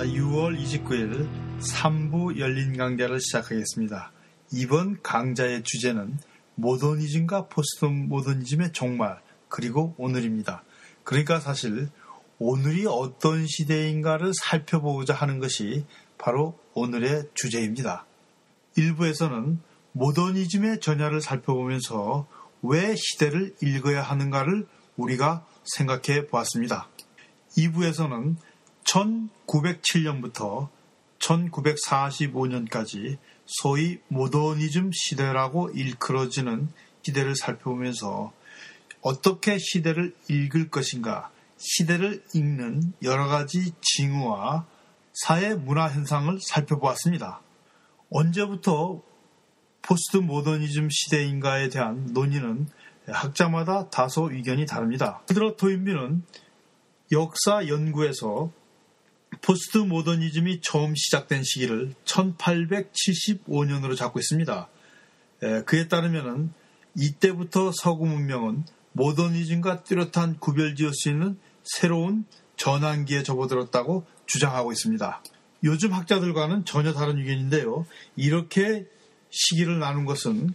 반갑습니다. 6월 29일 3부 열린 강좌를 시작하겠습니다. 이번 강좌의 주제는 모더니즘과 포스트 모더니즘의 종말 그리고 오늘입니다. 그러니까 사실 오늘이 어떤 시대인가를 살펴보고자 하는 것이 바로 오늘의 주제입니다. 일부에서는 모더니즘의 전야를 살펴보면서 왜 시대를 읽어야 하는가를 우리가 생각해 보았습니다. 2부에서는 1907년부터 1945년까지 소위 모더니즘 시대라고 일컬어지는 시대를 살펴보면서 어떻게 시대를 읽을 것인가, 시대를 읽는 여러 가지 징후와 사회 문화 현상을 살펴보았습니다. 언제부터 포스트 모더니즘 시대인가에 대한 논의는 학자마다 다소 의견이 다릅니다. 들어 토인비는 역사 연구에서 포스트 모더니즘이 처음 시작된 시기를 1875년으로 잡고 있습니다. 그에 따르면 이때부터 서구 문명은 모더니즘과 뚜렷한 구별 지을 수 있는 새로운 전환기에 접어들었다고 주장하고 있습니다. 요즘 학자들과는 전혀 다른 의견인데요. 이렇게 시기를 나눈 것은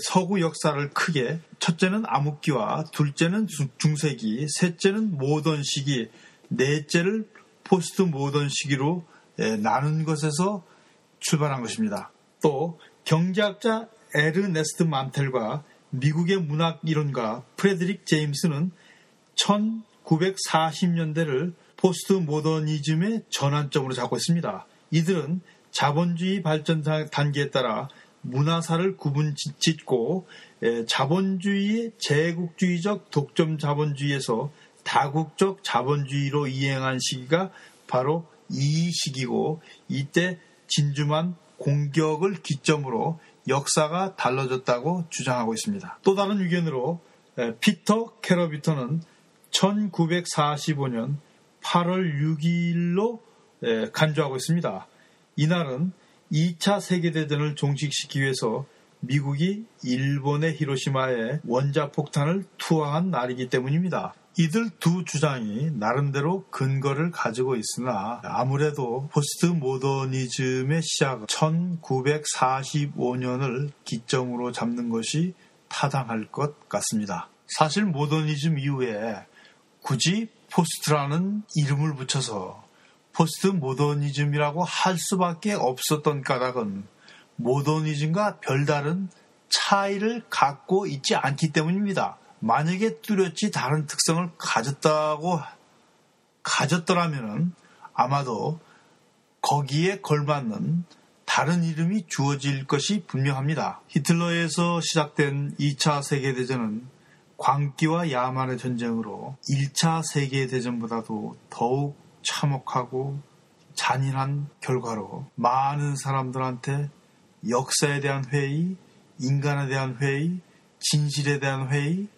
서구 역사를 크게 첫째는 암흑기와 둘째는 중세기, 셋째는 모던 시기, 넷째를 포스트 모던 시기로 나눈 것에서 출발한 것입니다. 또 경제학자 에르네스트 만델과 미국의 문학 이론가 프레드릭 제임슨은 1940년대를 포스트 모더니즘의 전환점으로 잡고 있습니다. 이들은 자본주의 발전 단계에 따라 문화사를 구분 짓고 자본주의의 제국주의적 독점 자본주의에서 다국적 자본주의로 이행한 시기가 바로 이 시기고 이때 진주만 공격을 기점으로 역사가 달라졌다고 주장하고 있습니다. 또 다른 의견으로 피터 캐러비터는 1945년 8월 6일로 간주하고 있습니다. 이날은 2차 세계대전을 종식시키기 위해서 미국이 일본의 히로시마에 원자폭탄을 투하한 날이기 때문입니다. 이들 두 주장이 나름대로 근거를 가지고 있으나 아무래도 포스트 모더니즘의 시작 1945년을 기점으로 잡는 것이 타당할 것 같습니다. 사실 모더니즘 이후에 굳이 post라는 이름을 붙여서 포스트 모더니즘이라고 할 수밖에 없었던 까닭은 모더니즘과 별다른 차이를 갖고 있지 않기 때문입니다. 만약에 뚜렷이 다른 특성을 가졌다고 가졌더라면 아마도 거기에 걸맞는 다른 이름이 주어질 것이 분명합니다. 히틀러에서 시작된 2차 세계대전은 광기와 야만의 전쟁으로 1차 세계대전보다도 더욱 참혹하고 잔인한 결과로 많은 사람들한테 역사에 대한 회의, 인간에 대한 회의, 진실에 대한 회의,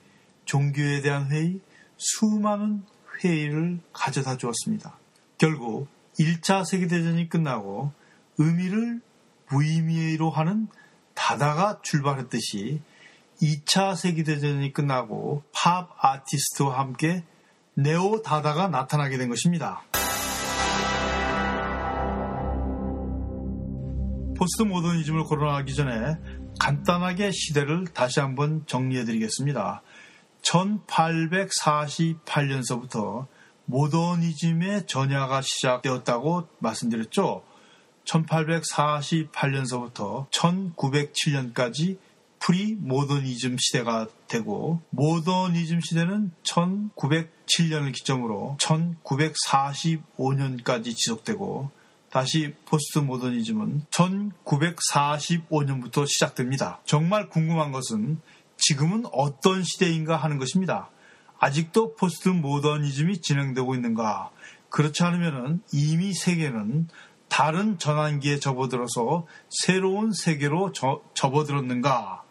종교에 대한 회의, 수많은 회의를 가져다 주었습니다. 결국 1차 세계대전이 끝나고 의미를 무의미로 하는 다다가 출발했듯이 2차 세계대전이 끝나고 팝 아티스트와 함께 네오 다다가 나타나게 된 것입니다. 포스트 모더니즘을 거론하기 전에 간단하게 시대를 다시 한번 정리해 드리겠습니다. 1848년서부터 모더니즘의 전야가 시작되었다고 말씀드렸죠. 1848년서부터 1907년까지 pre 모더니즘 시대가 되고 모더니즘 시대는 1907년을 기점으로 1945년까지 지속되고 다시 포스트 모더니즘은 1945년부터 시작됩니다. 정말 궁금한 것은 지금은 어떤 시대인가 하는 것입니다. 아직도 포스트 모더니즘이 진행되고 있는가? 그렇지 않으면 이미 세계는 다른 전환기에 접어들어서 새로운 세계로 저, 접어들었는가?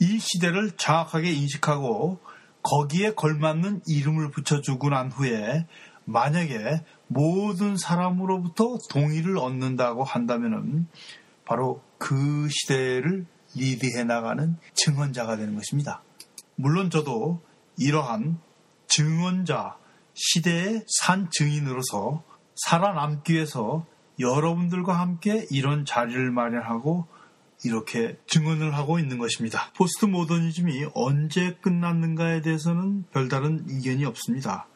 이 시대를 정확하게 인식하고 거기에 걸맞는 이름을 붙여주고 난 후에 만약에 모든 사람으로부터 동의를 얻는다고 한다면 바로 그 시대를 리드해 나가는 증언자가 되는 것입니다. 물론 저도 이러한 증언자 시대의 산 증인으로서 살아남기 위해서 여러분들과 함께 이런 자리를 마련하고 이렇게 증언을 하고 있는 것입니다. 포스트 모더니즘이 언제 끝났는가에 대해서는 별다른 이견이 없습니다.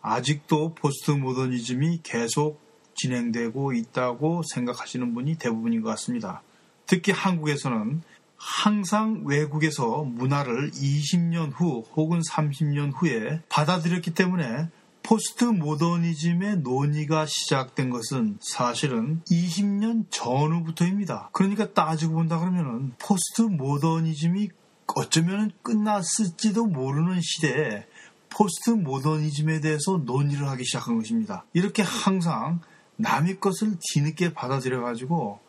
아직도 포스트 모더니즘이 계속 진행되고 있다고 생각하시는 분이 대부분인 것 같습니다. 특히 한국에서는 항상 외국에서 문화를 20년 후 혹은 30년 후에 받아들였기 때문에 포스트 모더니즘의 논의가 시작된 것은 사실은 20년 전후부터입니다. 그러니까 따지고 본다 그러면은 포스트 모더니즘이 어쩌면 끝났을지도 모르는 시대에 포스트 모더니즘에 대해서 논의를 하기 시작한 것입니다. 이렇게 항상 남의 것을 뒤늦게 받아들여 가지고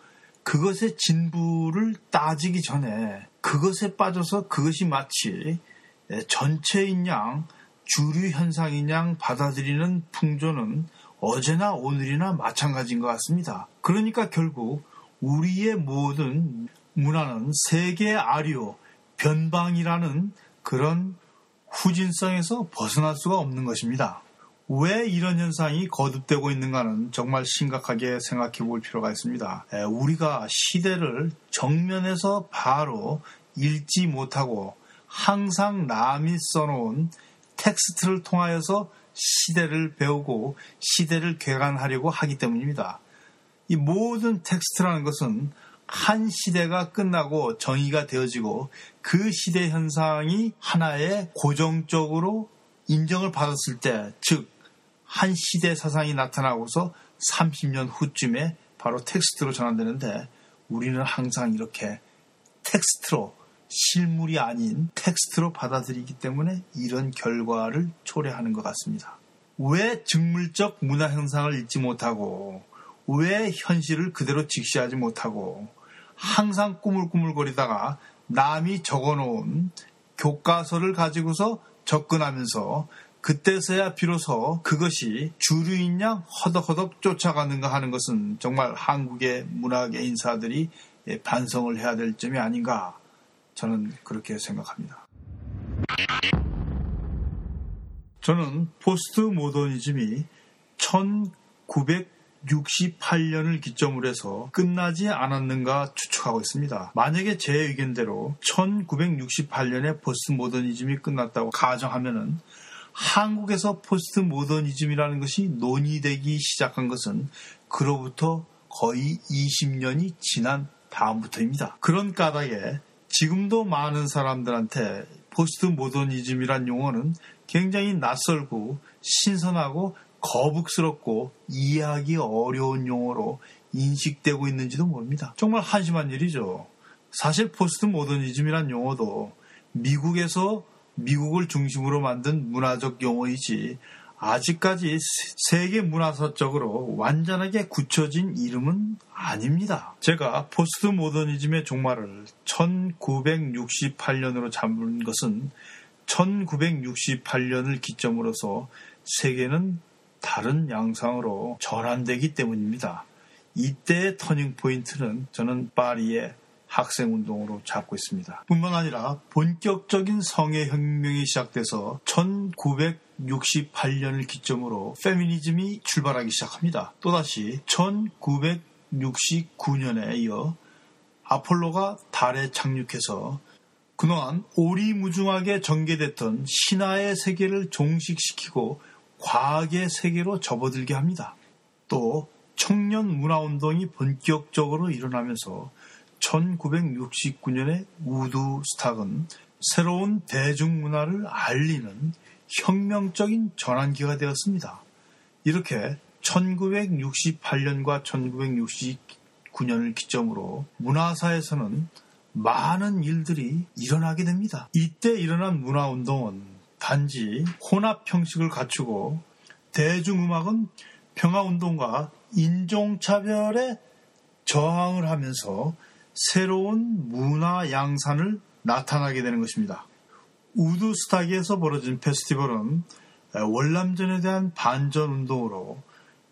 그것의 진부를 따지기 전에 그것에 빠져서 그것이 마치 전체인 양 주류 현상인 양 받아들이는 풍조는 어제나 오늘이나 마찬가지인 것 같습니다. 그러니까 결국 우리의 모든 문화는 세계 아리오 변방이라는 그런 후진성에서 벗어날 수가 없는 것입니다. 왜 이런 현상이 거듭되고 있는가는 정말 심각하게 생각해 볼 필요가 있습니다. 우리가 시대를 정면에서 바로 읽지 못하고 항상 남이 써놓은 텍스트를 통하여서 시대를 배우고 시대를 개관하려고 하기 때문입니다. 이 모든 텍스트라는 것은 한 시대가 끝나고 정의가 되어지고 그 시대 현상이 하나의 고정적으로 인정을 받았을 때, 즉, 한 시대 사상이 나타나고서 30년 후쯤에 바로 텍스트로 전환되는데 우리는 항상 이렇게 텍스트로 실물이 아닌 텍스트로 받아들이기 때문에 이런 결과를 초래하는 것 같습니다. 왜 직물적 문화 형상을 읽지 못하고 왜 현실을 그대로 직시하지 못하고 항상 꾸물꾸물거리다가 남이 적어놓은 교과서를 가지고서 접근하면서 그때서야 비로소 그것이 주류인 양 허덕허덕 쫓아가는가 하는 것은 정말 한국의 문학의 인사들이 반성을 해야 될 점이 아닌가 저는 그렇게 생각합니다. 저는 포스트 모더니즘이 1968년을 기점으로 해서 끝나지 않았는가 추측하고 있습니다. 만약에 제 의견대로 1968년에 포스트 모더니즘이 끝났다고 가정하면은 한국에서 포스트 모더니즘이라는 것이 논의되기 시작한 것은 그로부터 거의 20년이 지난 다음부터입니다. 그런 까닭에 지금도 많은 사람들한테 포스트 모더니즘이란 용어는 굉장히 낯설고 신선하고 거북스럽고 이해하기 어려운 용어로 인식되고 있는지도 모릅니다. 정말 한심한 일이죠. 사실 포스트 모더니즘이란 용어도 미국에서 미국을 중심으로 만든 문화적 용어이지 아직까지 세계 문화사적으로 완전하게 굳혀진 이름은 아닙니다. 제가 포스트 모더니즘의 종말을 1968년으로 잡은 것은 1968년을 기점으로서 세계는 다른 양상으로 전환되기 때문입니다. 이때의 turning point는 저는 파리의 학생 운동으로 잡고 있습니다. 뿐만 아니라 본격적인 성애 혁명이 시작돼서 1968년을 기점으로 페미니즘이 출발하기 시작합니다. 또다시 1969년에 이어 아폴로가 달에 착륙해서 그동안 오리무중하게 전개됐던 신화의 세계를 종식시키고 과학의 세계로 접어들게 합니다. 또 청년 문화운동이 본격적으로 일어나면서 1969년에 우드스탁은 새로운 대중문화를 알리는 혁명적인 전환기가 되었습니다. 이렇게 1968년과 1969년을 기점으로 문화사에서는 많은 일들이 일어나게 됩니다. 이때 일어난 문화운동은 단지 혼합 형식을 갖추고 대중음악은 평화운동과 인종차별에 저항을 하면서 새로운 문화 양산을 나타나게 되는 것입니다. 우드스타기에서 벌어진 페스티벌은 월남전에 대한 반전 운동으로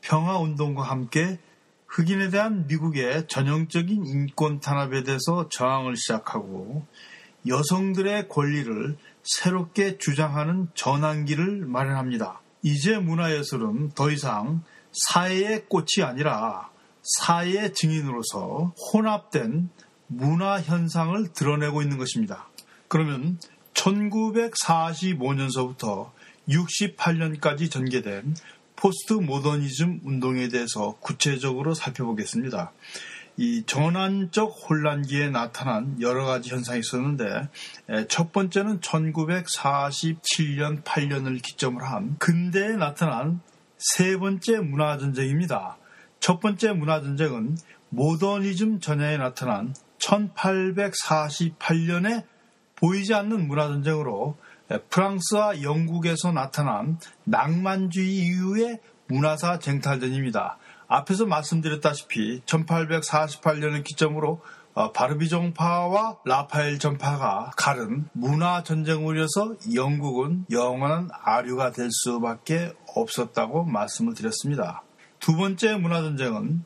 평화 운동과 함께 흑인에 대한 미국의 전형적인 인권 탄압에 대해서 저항을 시작하고 여성들의 권리를 새롭게 주장하는 전환기를 마련합니다. 이제 문화예술은 더 이상 사회의 꽃이 아니라 사회의 증인으로서 혼합된 문화 현상을 드러내고 있는 것입니다. 그러면 1945년서부터 68년까지 전개된 포스트 모더니즘 운동에 대해서 구체적으로 살펴보겠습니다. 이 전환적 혼란기에 나타난 여러 가지 현상이 있었는데 첫 번째는 1947년 8년을 기점으로 한 근대에 나타난 세 번째 문화 전쟁입니다. 첫 번째 문화 전쟁은 모더니즘 전야에 나타난 1848년에 보이지 않는 문화 전쟁으로 프랑스와 영국에서 나타난 낭만주의 이후의 문화사 쟁탈전입니다. 앞에서 말씀드렸다시피 1848년을 기점으로 어, 바르비 정파와 라파엘 정파가 가른 문화 전쟁을 이어서 영국은 영원한 아류가 될 수밖에 없었다고 말씀을 드렸습니다. 두 번째 문화 전쟁은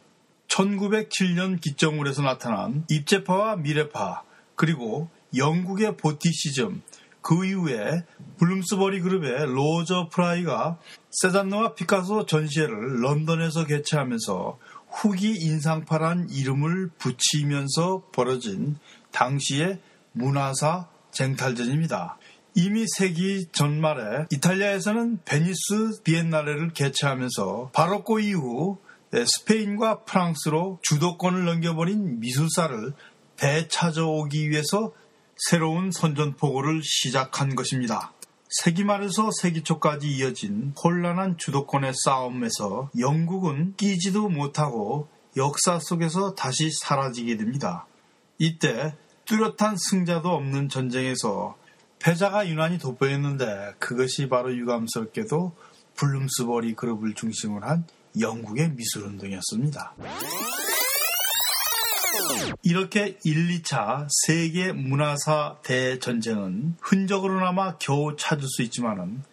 1907년 기점으로 해서 나타난 입제파와 미래파 그리고 영국의 보티시즘 그 이후에 블룸스버리 그룹의 로저 프라이가 세잔느와 피카소 전시회를 런던에서 개최하면서 후기 인상파란 이름을 붙이면서 벌어진 당시의 문화사 쟁탈전입니다. 이미 세기 전말에 이탈리아에서는 베니스 비엔날레를 개최하면서 바로크 이후 스페인과 프랑스로 주도권을 넘겨버린 미술사를 되찾아오기 위해서 새로운 선전포고를 시작한 것입니다. 세기 말에서 세기 초까지 이어진 혼란한 주도권의 싸움에서 영국은 끼지도 못하고 역사 속에서 다시 사라지게 됩니다. 이때 뚜렷한 승자도 없는 전쟁에서 패자가 유난히 돋보였는데 그것이 바로 유감스럽게도 블룸스버리 그룹을 중심으로 한 영국의 미술운동이었습니다. 이렇게 1, 2차 세계 문화사 대전쟁은 흔적으로나마 겨우 찾을 수 있지만은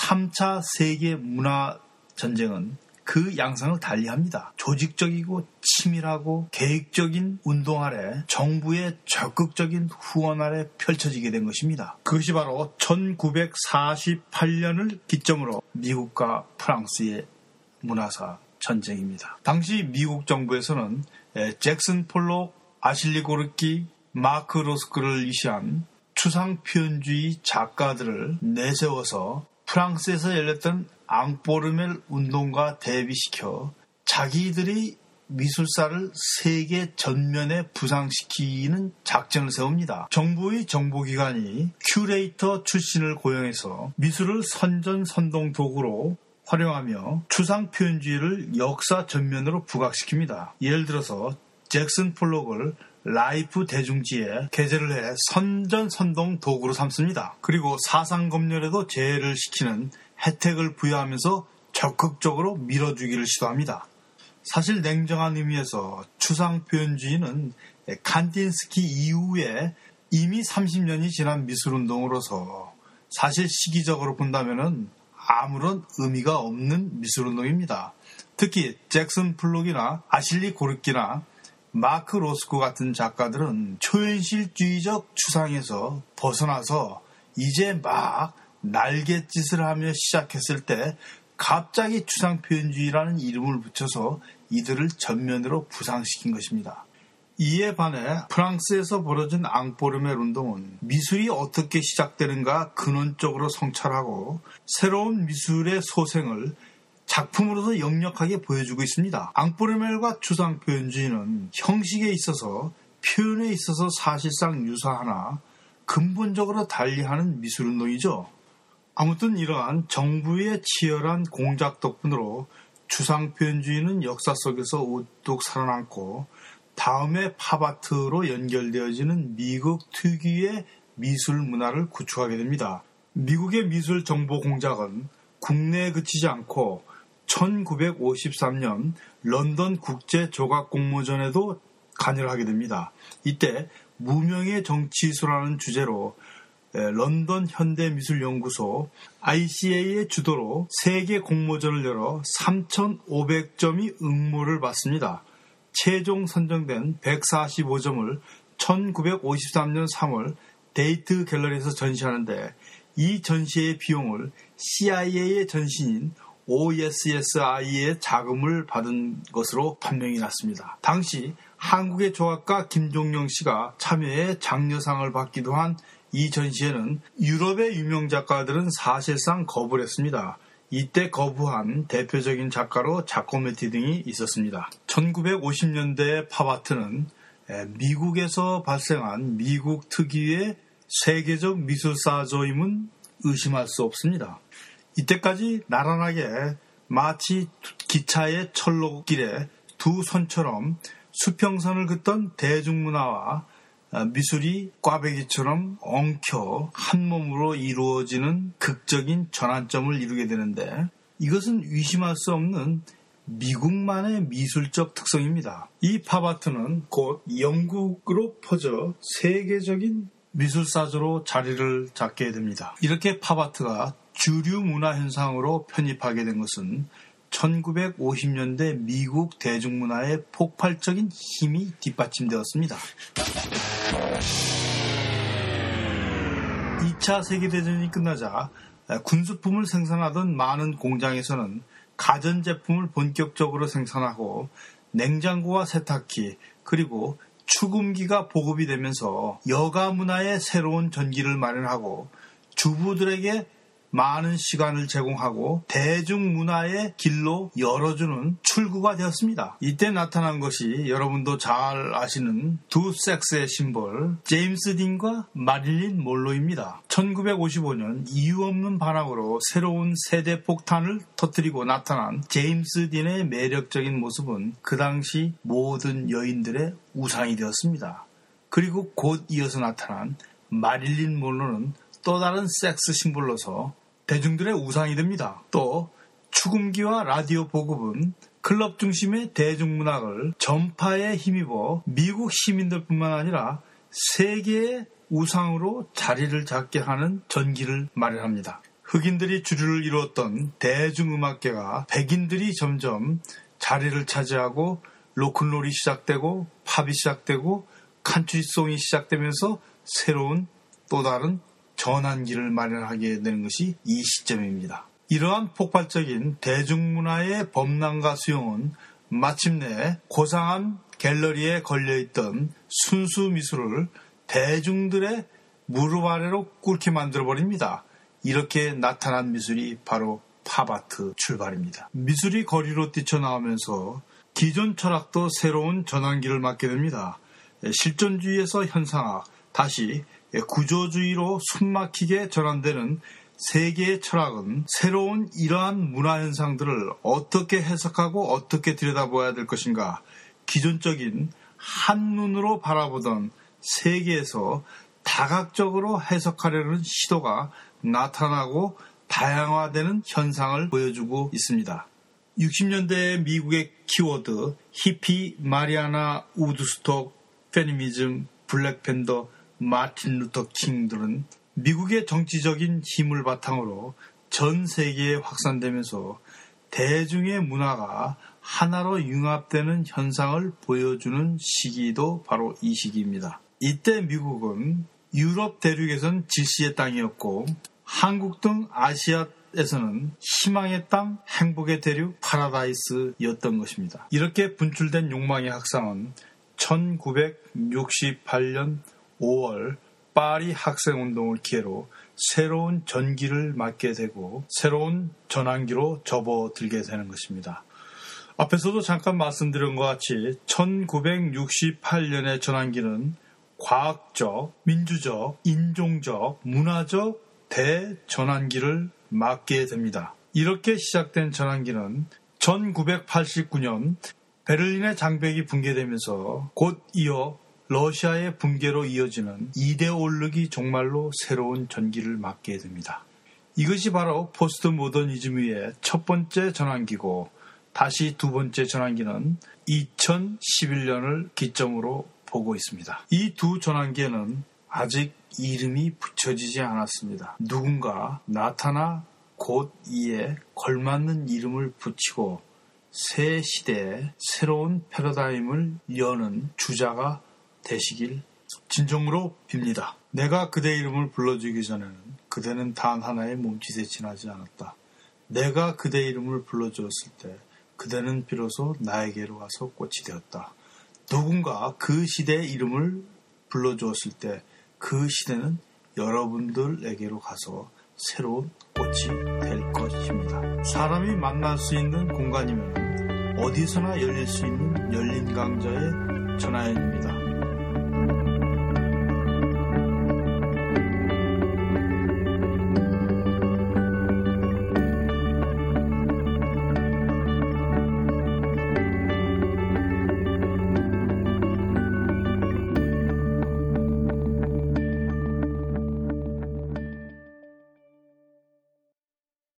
3차 세계 문화 전쟁은 그 양상을 달리합니다. 조직적이고 치밀하고 계획적인 운동 아래 정부의 적극적인 후원 아래 펼쳐지게 된 것입니다. 그것이 바로 1948년을 기점으로 미국과 프랑스의 문화사 전쟁입니다. 당시 미국 정부에서는 잭슨 폴록, 아실 고르키, 마크 로스코를 위시한 추상 표현주의 작가들을 내세워서 프랑스에서 열렸던 앙포르멜 운동과 대비시켜 자기들이 미술사를 세계 전면에 부상시키는 작전을 세웁니다. 정부의 정보기관이 큐레이터 출신을 고용해서 미술을 선전선동 도구로 활용하며 추상 표현주의를 역사 전면으로 부각시킵니다. 예를 들어서 잭슨 폴록을 라이프 대중지에 게재를 해 선전선동 도구로 삼습니다. 그리고 사상검열에도 제해를 시키는 혜택을 부여하면서 적극적으로 밀어주기를 시도합니다. 사실 냉정한 의미에서 추상 표현주의는 칸딘스키 이후에 이미 30년이 지난 미술운동으로서 사실 시기적으로 본다면 아무런 의미가 없는 미술운동입니다. 특히 잭슨 플록이나 아실리 고르키나 마크 로스코 같은 작가들은 초현실주의적 추상에서 벗어나서 이제 막 날갯짓을 하며 시작했을 때 갑자기 추상표현주의라는 이름을 붙여서 이들을 전면으로 부상시킨 것입니다. 이에 반해 프랑스에서 벌어진 앙포르멜 운동은 미술이 어떻게 시작되는가 근원적으로 성찰하고 새로운 미술의 소생을 작품으로서 역력하게 보여주고 있습니다. 앙포르멜과 추상표현주의는 형식에 있어서 표현에 있어서 사실상 유사하나 근본적으로 달리하는 미술운동이죠. 아무튼 이러한 정부의 치열한 공작 덕분으로 추상표현주의는 역사 속에서 우뚝 살아남고 다음에 팝아트로 연결되어지는 미국 특유의 미술 문화를 구축하게 됩니다. 미국의 미술 정보 공작은 국내에 그치지 않고 1953년 런던 국제 조각 공모전에도 관여를 하게 됩니다. 이때 무명의 정치수라는 주제로 런던 현대미술연구소 ICA의 주도로 세계 공모전을 열어 3,500점이 응모를 받습니다. 최종 선정된 145점을 1953년 3월 데이트 갤러리에서 전시하는데 이 전시의 비용을 CIA의 전신인 OSSI의 자금을 받은 것으로 판명이 났습니다. 당시 한국의 조각가 김종영 씨가 참여해 장려상을 받기도 한 이 전시회는 유럽의 유명 작가들은 사실상 거부를 했습니다. 이때 거부한 대표적인 작가로 자코메티 등이 있었습니다. 1950년대 팝아트는 미국에서 발생한 미국 특유의 세계적 미술사조임은 의심할 수 없습니다. 이때까지 나란하게 마치 기차의 철로길에 두 손처럼 수평선을 긋던 대중문화와 미술이 꽈배기처럼 엉켜 한 몸으로 이루어지는 극적인 전환점을 이루게 되는데 이것은 의심할 수 없는 미국만의 미술적 특성입니다. 이 팝아트는 곧 영국으로 퍼져 세계적인 미술사조로 자리를 잡게 됩니다. 이렇게 팝아트가 주류 문화 현상으로 편입하게 된 것은 1950년대 미국 대중문화의 폭발적인 힘이 뒷받침되었습니다. 2차 세계대전이 끝나자 군수품을 생산하던 많은 공장에서는 가전제품을 본격적으로 생산하고 냉장고와 세탁기 그리고 추금기가 보급이 되면서 여가 문화의 새로운 전기를 마련하고 주부들에게 많은 시간을 제공하고 대중문화의 길로 열어주는 출구가 되었습니다. 이때 나타난 것이 여러분도 잘 아시는 두 섹스의 심볼 제임스 딘과 마릴린 몰로입니다. 1955년 이유 없는 반항으로 새로운 세대 폭탄을 터뜨리고 나타난 제임스 딘의 매력적인 모습은 그 당시 모든 여인들의 우상이 되었습니다. 그리고 곧 이어서 나타난 마릴린 몰로는 또 다른 섹스 심볼로서 대중들의 우상이 됩니다. 또 추금기와 라디오 보급은 클럽 중심의 대중문학을 전파에 힘입어 미국 시민들뿐만 아니라 세계의 우상으로 자리를 잡게 하는 전기를 마련합니다. 흑인들이 주류를 이루었던 대중음악계가 백인들이 점점 자리를 차지하고 로큰롤이 시작되고 팝이 시작되고 칸츄리송이 시작되면서 새로운 또 다른 전환기를 마련하게 되는 것이 이 시점입니다. 이러한 폭발적인 대중문화의 범람과 수용은 마침내 고상한 갤러리에 걸려있던 순수 미술을 대중들의 무릎 아래로 꿇게 만들어버립니다. 이렇게 나타난 미술이 바로 팝아트 출발입니다. 미술이 거리로 뛰쳐나오면서 기존 철학도 새로운 전환기를 맞게 됩니다. 실존주의에서 현상학, 다시 예, 구조주의로 숨막히게 전환되는 세계의 철학은 새로운 이러한 문화 현상들을 어떻게 해석하고 어떻게 들여다봐야 될 것인가 기존적인 한눈으로 바라보던 세계에서 다각적으로 해석하려는 시도가 나타나고 다양화되는 현상을 보여주고 있습니다. 60년대 미국의 키워드 히피, 마리화나, 우드스톡, 페미니즘, 블랙팬더, 마틴 루터 킹들은 미국의 정치적인 힘을 바탕으로 전 세계에 확산되면서 대중의 문화가 하나로 융합되는 현상을 보여주는 시기도 바로 이 시기입니다. 이때 미국은 유럽 대륙에선 질시의 땅이었고 한국 등 아시아에서는 희망의 땅, 행복의 대륙, 파라다이스였던 것입니다. 이렇게 분출된 욕망의 확산은 1968년 5월 파리 학생운동을 기회로 새로운 전기를 맞게 되고 새로운 전환기로 접어들게 되는 것입니다. 앞에서도 잠깐 말씀드린 것 같이 1968년의 전환기는 과학적, 민주적, 인종적, 문화적 대전환기를 맞게 됩니다. 이렇게 시작된 전환기는 1989년 베를린의 장벽이 붕괴되면서 곧 이어 러시아의 붕괴로 이어지는 이데올로기 종말로 새로운 전기를 맞게 됩니다. 이것이 바로 포스트 모더니즘의 첫 번째 전환기고 다시 두 번째 전환기는 2011년을 기점으로 보고 있습니다. 이 두 전환기에는 아직 이름이 붙여지지 않았습니다. 누군가 나타나 곧 이에 걸맞는 이름을 붙이고 새 시대에 새로운 패러다임을 여는 주자가 되시길 진정으로 빕니다. 내가 그대 이름을 불러주기 전에는 그대는 단 하나의 몸짓에 지나지 않았다. 내가 그대 이름을 불러주었을 때 그대는 비로소 나에게로 와서 꽃이 되었다. 누군가 그 시대의 이름을 불러주었을 때 그 시대는 여러분들에게로 가서 새로운 꽃이 될 것입니다. 사람이 만날 수 있는 공간이면 어디서나 열릴 수 있는 열린 강자의 전화연입니다.